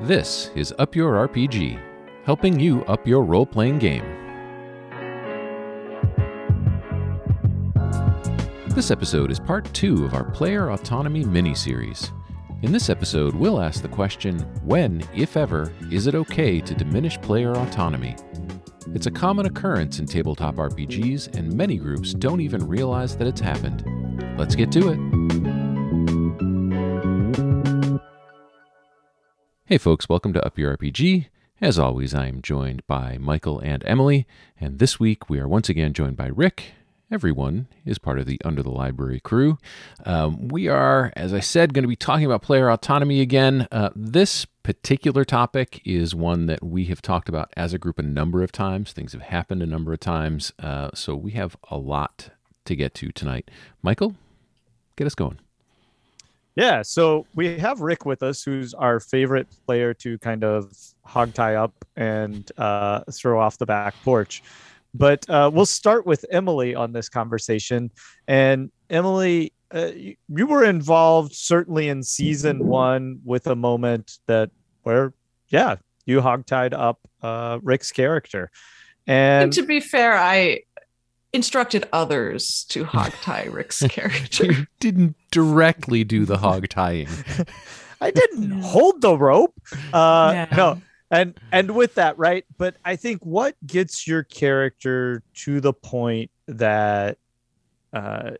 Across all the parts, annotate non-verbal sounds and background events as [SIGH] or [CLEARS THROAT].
This is Up Your RPG, helping you up your role playing game. This episode is part two of our Player Autonomy mini series. In this episode, we'll ask the question when, if ever, is it okay to diminish player autonomy? It's a common occurrence in tabletop RPGs, and many groups don't even realize that it's happened. Let's get to it. Hey folks, welcome to Up Your RPG. As always, I am joined by Michael and Emily, and this week we are once again joined by Rick. Everyone is part of the Under the Library crew. Um, we are, as I said, going to be talking about player autonomy again. Uh, this particular topic is one that we have talked about as a group a number of times. Things have happened a number of times, uh, so we have a lot to get to tonight. Michael, get us going. Yeah, so we have Rick with us, who's our favorite player to kind of hog tie up and uh, throw off the back porch. But uh, we'll start with Emily on this conversation. And Emily, uh, you, were involved certainly in season one with a moment that where, yeah, you hog tied up uh, Rick's character. And, and to be fair, I instructed others to hog tie Rick's [LAUGHS] character. you didn't directly do the hog tying. I didn't hold the rope. Uh, yeah. No, and and with that, right? But I think what gets your character to the point that uh,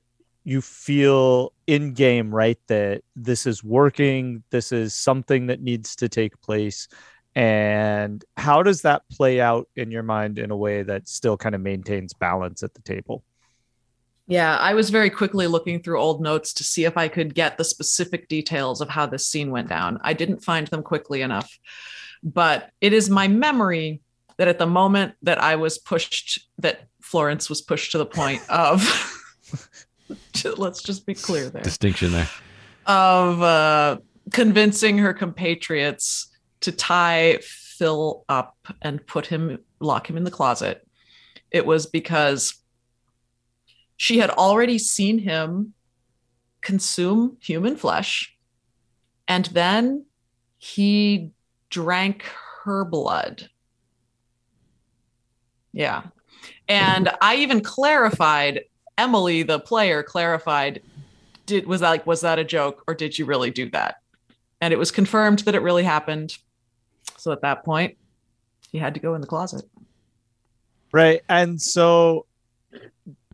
you feel in game, right? That this is working. This is something that needs to take place and how does that play out in your mind in a way that still kind of maintains balance at the table? Yeah i was very quickly looking through old notes to see if i could get the specific details of how this scene went down. I didn't find them quickly enough but it is my memory that at the moment that i was pushed that florence was pushed to the point of [LAUGHS] let's just be clear there. Distinction there. Of uh, convincing her compatriots to tie Phil up and put him, lock him in the closet, it was because she had already seen him consume human flesh. And then he drank her blood. Yeah. And I even clarified, Emily, the player, clarified, did was that like was that a joke or did you really do that? And it was confirmed that it really happened. So at that point, he had to go in the closet. Right. And so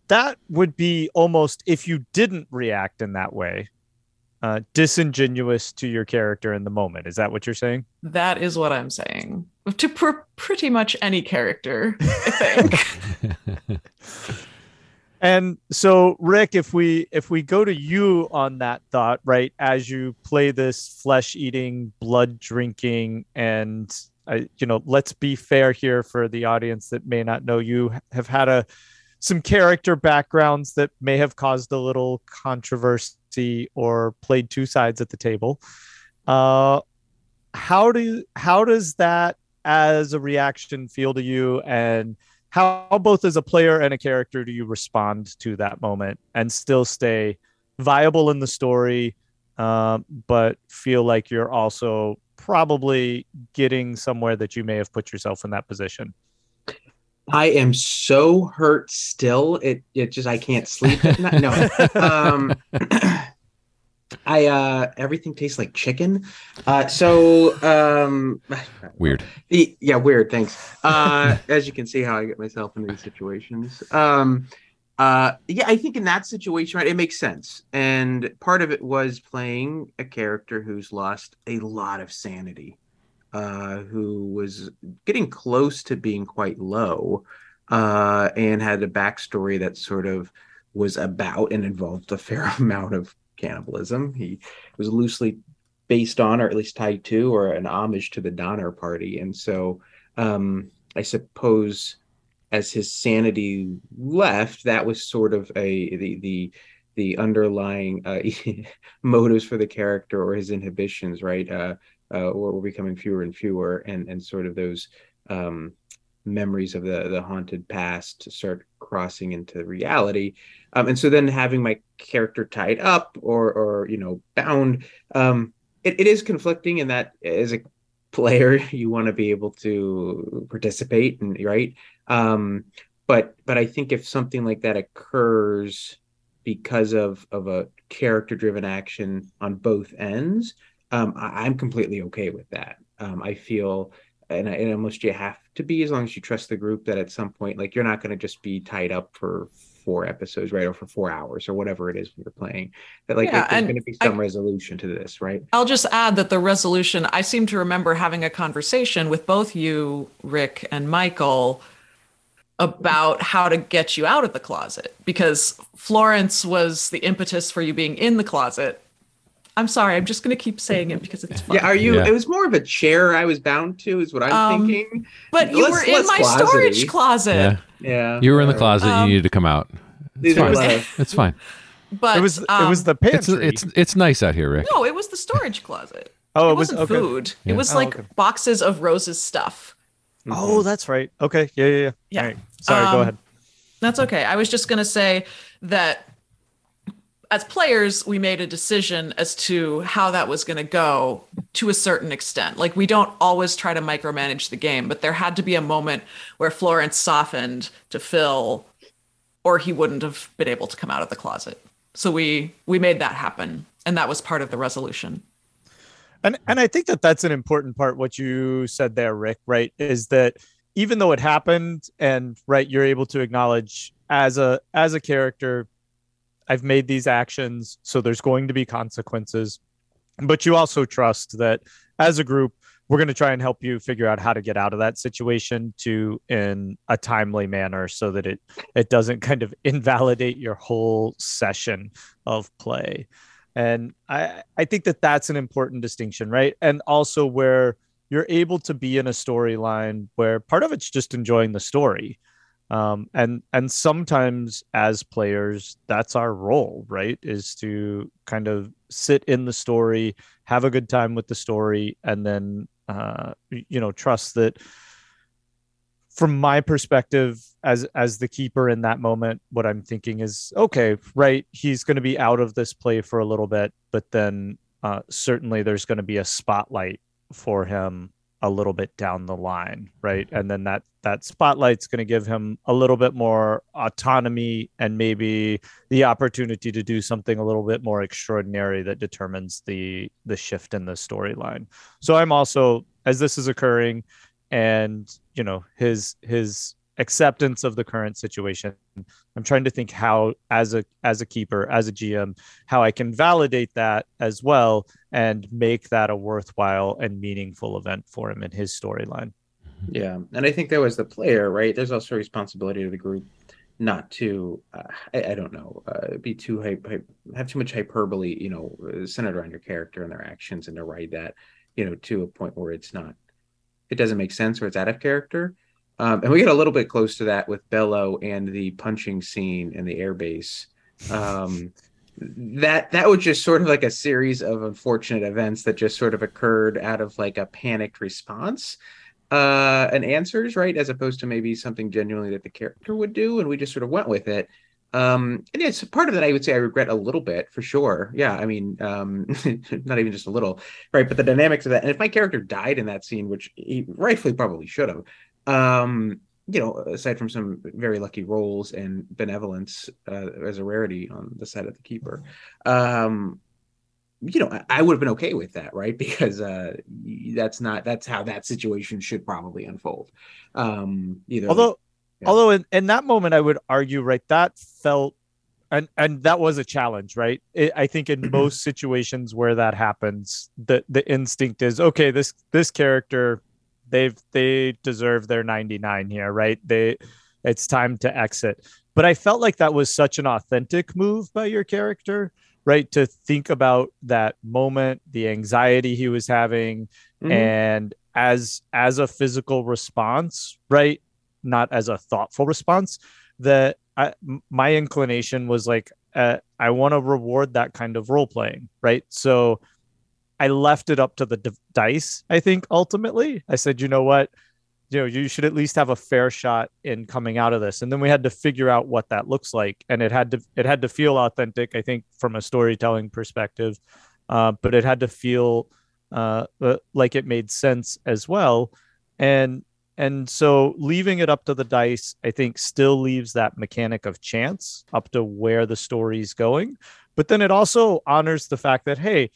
that would be almost, if you didn't react in that way, uh, disingenuous to your character in the moment. Is that what you're saying? That is what I'm saying. To pr- pretty much any character, I think. [LAUGHS] [LAUGHS] And so Rick, if we if we go to you on that thought, right, as you play this flesh eating, blood drinking, and I, you know, let's be fair here for the audience that may not know you have had a some character backgrounds that may have caused a little controversy or played two sides at the table. Uh, how do how does that as a reaction feel to you and how both as a player and a character do you respond to that moment and still stay viable in the story um, but feel like you're also probably getting somewhere that you may have put yourself in that position? I am so hurt still. It it just i can't sleep at night. No. [LAUGHS] Um [CLEARS THROAT] I uh everything tastes like chicken. Uh so um weird. Yeah, weird, thanks. Uh as you can see how I get myself in these situations. Um uh yeah, I think in that situation right it makes sense. And part of it was playing a character who's lost a lot of sanity. Uh who was getting close to being quite low uh and had a backstory that sort of was about and involved a fair [LAUGHS] amount of cannibalism. He was loosely based on, or at least tied to, or an homage to the Donner Party. And so um, I suppose as his sanity left, that was sort of a the the the underlying uh, [LAUGHS] motives for the character or his inhibitions, right? Uh, uh, were, becoming fewer and fewer, and and sort of those um, memories of the the haunted past to start crossing into reality. Um, and so then having my character tied up or or you know bound um, it, it is conflicting in that as a player [LAUGHS] you want to be able to participate and right? Um but but i think if something like that occurs because of of a character driven action on both ends um I, am completely okay with that. Um i feel and, and almost you have to be as long as you trust the group that at some point like you're not going to just be tied up for four episodes, right, or for four hours or whatever it is you're playing. That like yeah, there's going to be some I, resolution to this, right? I'll just add that the resolution. I seem to remember having a conversation with both you, Rick, and Michael about how to get you out of the closet because Florence was the impetus for you being in the closet. I'm sorry, I'm just going to keep saying it because it's fun. Yeah, are you? Yeah. It was more of a chair I was bound to, is what I'm um, thinking. But you were in my closet-y. storage closet. Yeah. Yeah. You were in the closet. Um, you needed to come out. It's fine. it's fine. But it was um, it was the pantry. It's, it's it's nice out here, Rick. No, it was the storage closet. oh, it, it was okay. food. Yeah. It was oh, like okay. boxes of Rose's stuff. Mm-hmm. Oh, that's right. Okay. Yeah, yeah, yeah. Yeah. Right. Sorry, um, go ahead. That's okay. I was just gonna say that as players, we made a decision as to how that was going to go to a certain extent. Like, we don't always try to micromanage the game, but there had to be a moment where Florence softened to Phil, or he wouldn't have been able to come out of the closet. So we we made that happen, and that was part of the resolution. And and I think that that's an important part. What you said there, Rick, right, is that even though it happened, and right, you're able to acknowledge as a as a character I've made these actions, so there's going to be consequences. But you also trust that as a group, we're going to try and help you figure out how to get out of that situation to in a timely manner so that it it doesn't kind of invalidate your whole session of play. And i i think that that's an important distinction right? And also where you're able to be in a storyline where part of it's just enjoying the story um, and and sometimes as players that's our role right is to kind of sit in the story have a good time with the story and then uh, you know trust that from my perspective as as the keeper in that moment what i'm thinking is okay right he's going to be out of this play for a little bit but then uh, certainly there's going to be a spotlight for him a little bit down the line right? And then that that spotlight's going to give him a little bit more autonomy and maybe the opportunity to do something a little bit more extraordinary that determines the the shift in the storyline. So i'm also as this is occurring and you know his his acceptance of the current situation. I'm trying to think how as a as a keeper as a gm how i can validate that as well and make that a worthwhile and meaningful event for him in his storyline. Yeah and i think that was the player right? There's also a responsibility to the group not to uh, I, I, don't know uh, be too hype, hype, have too much hyperbole you know centered around your character and their actions and to write that you know to a point where it's not it doesn't make sense or it's out of character um, and we get a little bit close to that with Bello and the punching scene in the airbase. Um, that that was just sort of like a series of unfortunate events that just sort of occurred out of like a panicked response uh and answers right as opposed to maybe something genuinely that the character would do and we just sort of went with it um and it's part of that i would say i regret a little bit for sure yeah i mean um [LAUGHS] not even just a little right but the dynamics of that and if my character died in that scene which he rightfully probably should have um, you know, aside from some very lucky rolls and benevolence uh, as a rarity on the side of the keeper, um, you know, I, I would have been okay with that, right? [LAUGHS] Because uh, that's not that's how that situation should probably unfold. Um, either although, yeah. although in, in that moment, I would argue, right, that felt and and that was a challenge right it, i think in most situations where that happens the the instinct is okay this this character they've they deserve their 99 here, right? They it's time to exit. But I felt like that was such an authentic move by your character, right? To think about that moment, the anxiety he was having, mm-hmm. and as as a physical response, right? Not as a thoughtful response. That I, my inclination was like, uh, I want to reward that kind of role playing, right? So I left it up to the d- dice. I think ultimately, I said, you know what, you know, you should at least have a fair shot in coming out of this. And then we had to figure out what that looks like, and it had to it had to feel authentic. I think from a storytelling perspective, uh, but it had to feel uh, like it made sense as well. And and so leaving it up to the dice, I think, still leaves that mechanic of chance up to where the story's going. But then it also honors the fact that, hey,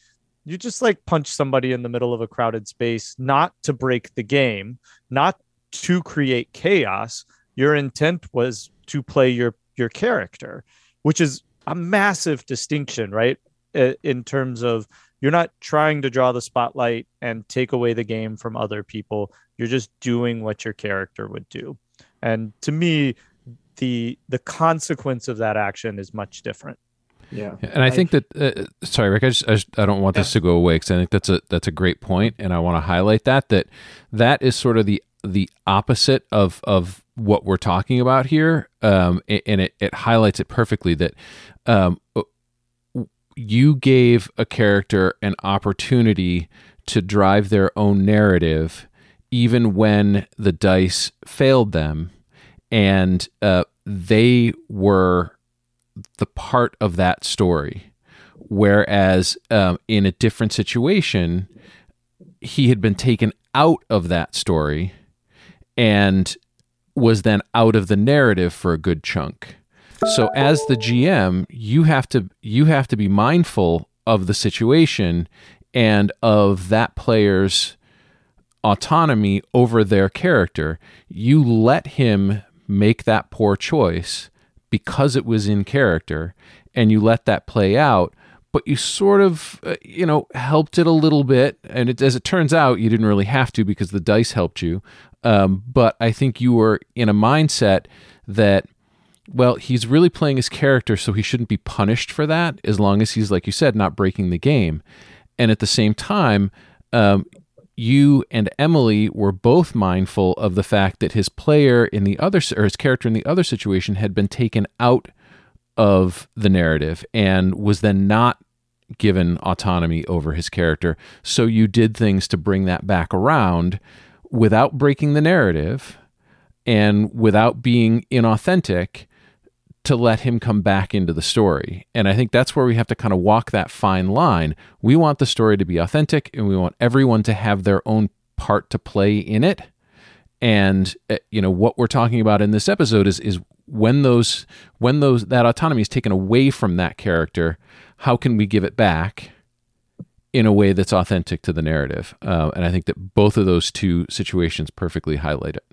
you just like punch somebody in the middle of a crowded space, not to break the game, not to create chaos. Your intent was to play your your character, which is a massive distinction, right? In terms of you're not trying to draw the spotlight and take away the game from other people you're just doing what your character would do and to me the the consequence of that action is much different yeah and i, I think that uh, sorry rick I, just, I, just, I don't want yeah. this to go away because i think that's a that's a great point and i want to highlight that that that is sort of the the opposite of of what we're talking about here um and it, it highlights it perfectly that um you gave a character an opportunity to drive their own narrative, even when the dice failed them, and uh, they were the part of that story. Whereas um, in a different situation, he had been taken out of that story and was then out of the narrative for a good chunk. So as the GM, you have to you have to be mindful of the situation and of that player's autonomy over their character. You let him make that poor choice because it was in character and you let that play out but you sort of uh, you know helped it a little bit and it, as it turns out you didn't really have to because the dice helped you um, but i think you were in a mindset that well, he's really playing his character, so he shouldn't be punished for that as long as he's, like you said, not breaking the game. And at the same time, um, you and Emily were both mindful of the fact that his player in the other, or his character in the other situation had been taken out of the narrative and was then not given autonomy over his character. So you did things to bring that back around without breaking the narrative and without being inauthentic to let him come back into the story. And I think that's where we have to kind of walk that fine line. We want the story to be authentic and we want everyone to have their own part to play in it. And uh, you know what we're talking about in this episode is is when those when those that autonomy is taken away from that character, how can we give it back in a way that's authentic to the narrative? Uh, and I think that both of those two situations perfectly highlight it.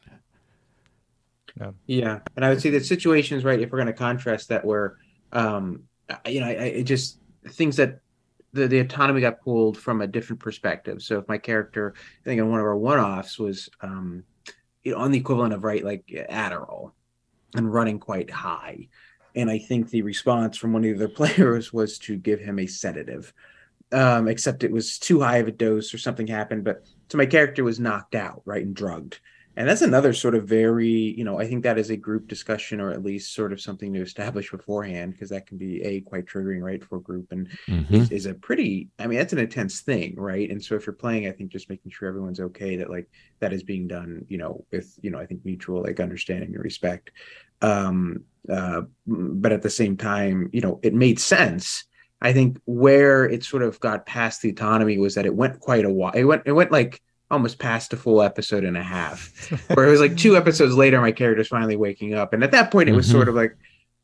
Yeah. yeah. And I would say that situations, right, if we're going to contrast that where, um, you know, I, I just things that the, the autonomy got pulled from a different perspective. So if my character, I think in one of our one-offs was, um, you know, on the equivalent of right, like Adderall and running quite high. And I think the response from one of the other [LAUGHS] players was to give him a sedative. Um, except it was too high of a dose or something happened. But so my character was knocked out, right, and drugged and that's another sort of very you know i think that is a group discussion or at least sort of something to establish beforehand because that can be a quite triggering right for a group and mm-hmm. is, is, a pretty i mean that's an intense thing right and so if you're playing i think just making sure everyone's okay that like that is being done you know with you know i think mutual like understanding and respect um uh but at the same time you know it made sense i think where it sort of got past the autonomy was that it went quite a while it went it went like almost past a full episode and a half. Where it was like two [LAUGHS] episodes later, my character's finally waking up, and at that point, it was mm-hmm. sort of like,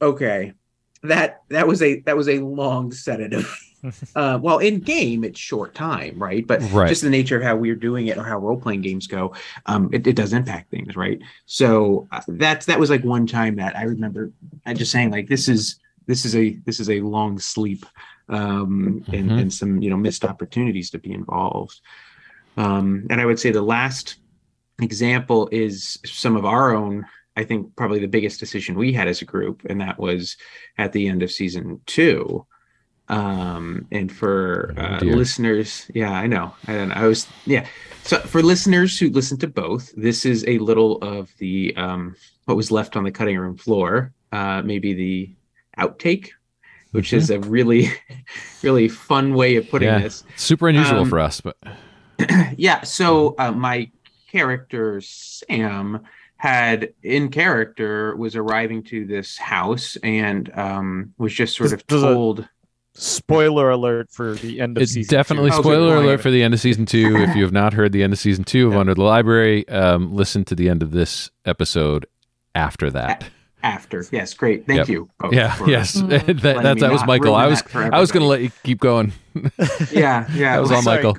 okay, that that was a that was a long sedative. [LAUGHS] uh, well, in game, it's short time, right? But right. just the nature of how we're doing it or how role playing games go, um, it, it, does impact things, right? So uh, that's that was like one time that I remember. I just saying like this is this is a this is a long sleep um, mm-hmm. and, and some you know missed opportunities to be involved. Um, and I would say the last example is some of our own, I think probably the biggest decision we had as a group, and that was at the end of season two. Um, and for oh, uh, listeners, yeah, I know. I don't know. I was, yeah. So for listeners who listen to both, this is a little of the um, what was left on the cutting room floor. Uh, maybe the outtake which mm-hmm. is a really [LAUGHS] really fun way of putting yeah. this super unusual um, for us but [CLEARS THROAT] yeah. So uh, my character Sam had in character was arriving to this house and um, was just sort of told. spoiler alert for the end of It's season. definitely two. Oh, spoiler point. alert for the end of season two. if you have not heard the end of season two of Yeah. Under the Library, um, listen to the end of this episode after that. After, yes, great. Thank Yep. you. both Yeah, for- yes, [LAUGHS] that, that, that was Michael. I was I was going to let you keep going. Yeah, yeah. [LAUGHS] That was all Sorry, Michael.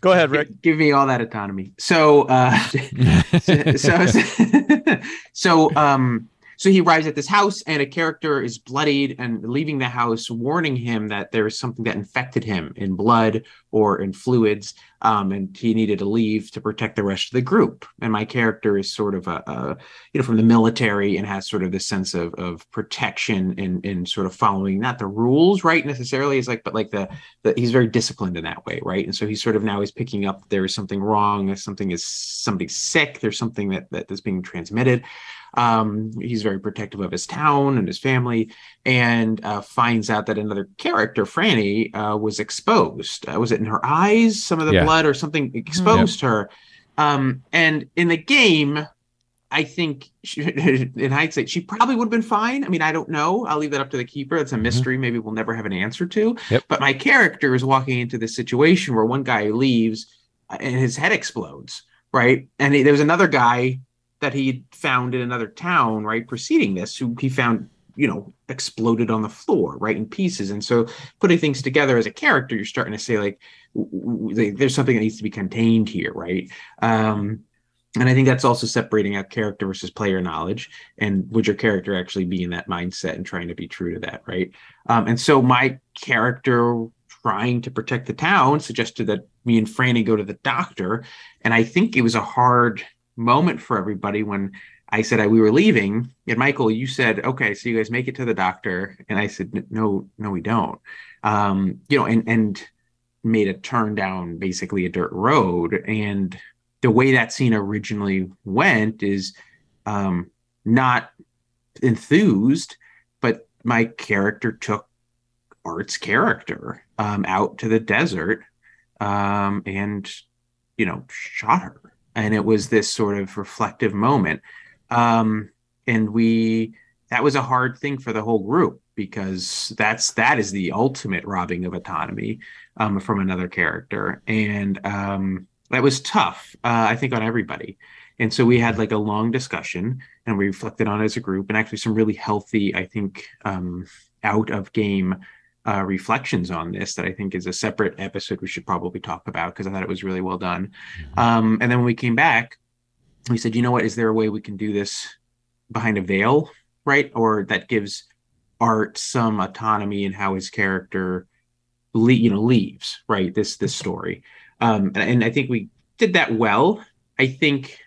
Go ahead, Rick. Give, give me all that autonomy. So, uh, [LAUGHS] so, so, [LAUGHS] [LAUGHS] so, um, so he arrives at this house, and a character is bloodied and leaving the house, warning him that there is something that infected him in blood or in fluids, um, and he needed to leave to protect the rest of the group. And my character is sort of a, a you know, from the military and has sort of this sense of of protection in in sort of following not the rules, right? Necessarily, is like, but like the that he's very disciplined in that way, right? And so he's sort of now he's picking up there is something wrong, something is somebody's sick, there's something that that is being transmitted. Um, he's very protective of his town and his family, and uh, finds out that another character, Franny, uh, was exposed. Uh, was it in her eyes? Some of the Yeah. blood or something exposed her. Um, and in the game, I think she, [LAUGHS] in hindsight, she probably would have been fine. I mean, I don't know. I'll leave that up to the keeper. It's a mystery. Maybe we'll never have an answer to. Yep. But my character is walking into this situation where one guy leaves uh, and his head explodes, right? And he, there was another guy that he found in another town, right, preceding this, who he found, you know, exploded on the floor, right, in pieces. And so putting things together as a character, you're starting to say, like, there's something that needs to be contained here, right? Um, and I think that's also separating out character versus player knowledge. And would your character actually be in that mindset and trying to be true to that, right? Um, and so my character trying to protect the town suggested that me and Franny go to the doctor. And I think it was a hard moment for everybody when I said I, we were leaving. And Michael, you said, okay, so you guys make it to the doctor. And I said, no, no, we don't. Um, you know, and, and made a turn down basically a dirt road. And the way that scene originally went is um, not enthused, but my character took Art's character um, out to the desert um, and, you know, shot her. And it was this sort of reflective moment. Um, and we, that was a hard thing for the whole group because that's that is the ultimate robbing of autonomy um, from another character. And um, that was tough uh, i think on everybody. And so we had like a long discussion and we reflected on it as a group and actually some really healthy i think um, out of game uh, reflections on this that i think is a separate episode we should probably talk about because i thought it was really well done. Um, and then when we came back we said you know what? Is there a way we can do this behind a veil right? Or that gives art some autonomy in how his character le- you know leaves right? This this story. Um and, and i think we did that well. I think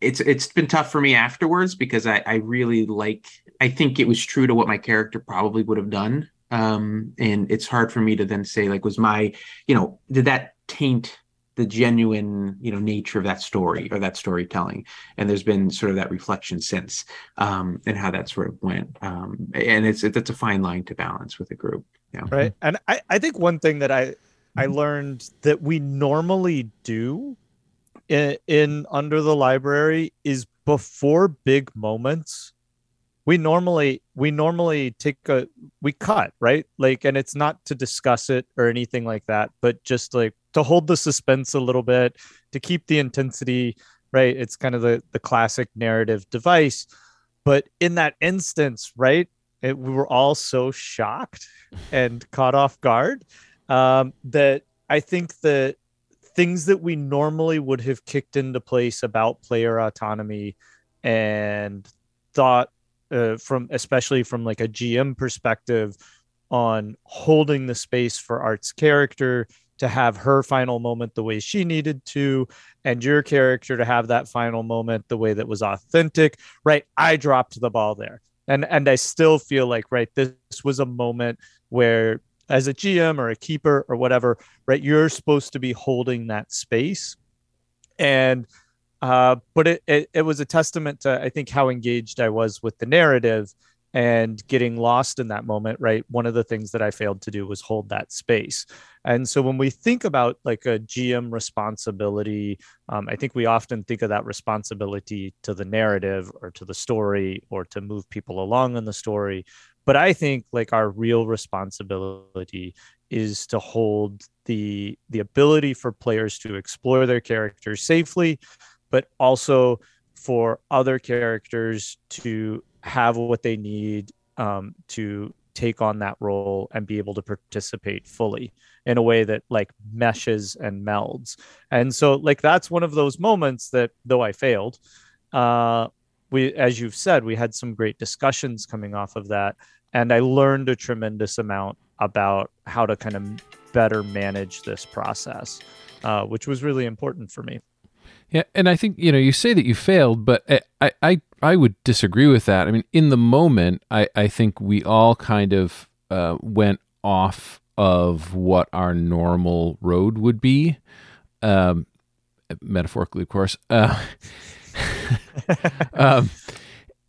it's it's been tough for me afterwards because i i really like i think it was true to what my character probably would have done. Um and it's hard for me to then say like was my you know did that taint the genuine you know nature of that story or that storytelling. And there's been sort of that reflection since um and how that sort of went. Um and it's that's a fine line to balance with a group yeah right. And I, I think one thing that i i learned that we normally do in, in under the library is before big moments we normally we normally take a we cut right? Like and it's not to discuss it or anything like that but just like to hold the suspense a little bit to keep the intensity right? It's kind of the the classic narrative device. But in that instance right it, we were all so shocked and caught off guard um, that i think that things that we normally would have kicked into place about player autonomy and thought uh, from especially from like a gm perspective on holding the space for art's character to have her final moment the way she needed to and your character to have that final moment the way that was authentic right? I dropped the ball there. And and i still feel like right this was a moment where as a gm or a keeper or whatever right you're supposed to be holding that space. And uh but it, it it was a testament to i think how engaged i was with the narrative and getting lost in that moment right? One of the things that i failed to do was hold that space. And so when we think about like a gm responsibility um, i think we often think of that responsibility to the narrative or to the story or to move people along in the story. But i think like our real responsibility is to hold the the ability for players to explore their characters safely but also for other characters to have what they need um, to take on that role and be able to participate fully in a way that like meshes and melds. And so like that's one of those moments that though i failed uh we as you've said we had some great discussions coming off of that and i learned a tremendous amount about how to kind of better manage this process uh, which was really important for me yeah, and I think you know you say that you failed, but I I I would disagree with that. I mean, in the moment, I I think we all kind of uh, went off of what our normal road would be, um, metaphorically, of course. Uh, [LAUGHS] um,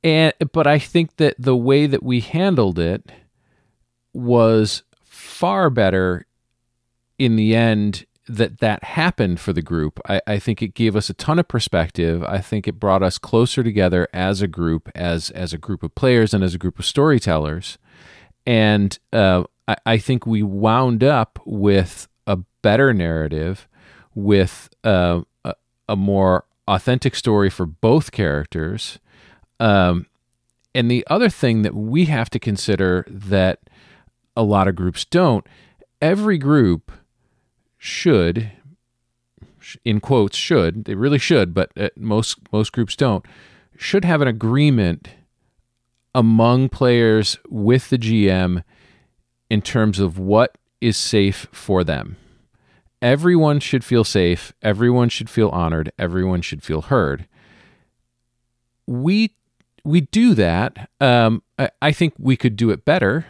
and but I think that the way that we handled it was far better in the end that that happened for the group. I, I, think it gave us a ton of perspective. I think it brought us closer together as a group, as as a group of players, and as a group of storytellers. And uh, I, I, think we wound up with a better narrative, with uh, a, a, more authentic story for both characters. Um, and the other thing that we have to consider that a lot of groups don't, every group should in quotes should they really should but uh, most most groups don't should have an agreement among players with the GM in terms of what is safe for them. Everyone should feel safe. Everyone should feel honored. Everyone should feel heard. We we do that. Um, I, I think we could do it better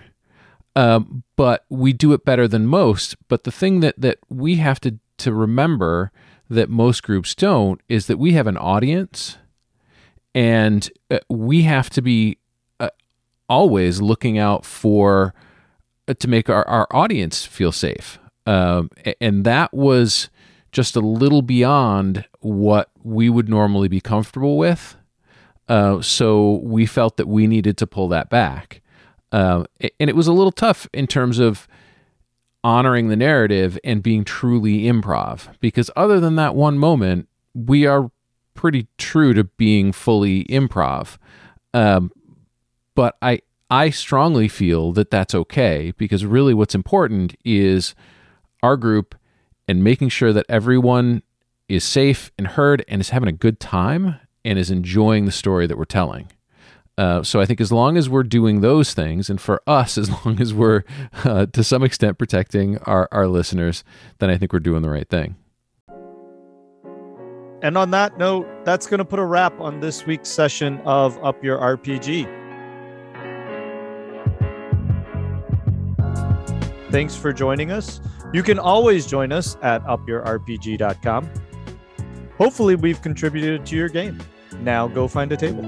um, but we do it better than most. But the thing that that we have to to remember that most groups don't is that we have an audience, and uh, we have to be uh, always looking out for uh, to make our, our audience feel safe. Um, and that was just a little beyond what we would normally be comfortable with. Uh, so we felt that we needed to pull that back. Uh, and it was a little tough in terms of honoring the narrative and being truly improv because other than that one moment we are pretty true to being fully improv. Um, but i i strongly feel that that's okay because really what's important is our group and making sure that everyone is safe and heard and is having a good time and is enjoying the story that we're telling uh, so I think as long as we're doing those things, and for us, as [LAUGHS] long as we're uh, to some extent protecting our, our listeners, then I think we're doing the right thing. And on that note, that's going to put a wrap on this week's session of Up Your RPG. Thanks for joining us. You can always join us at upyourrpg.com. Hopefully, we've contributed to your game. Now go find a table.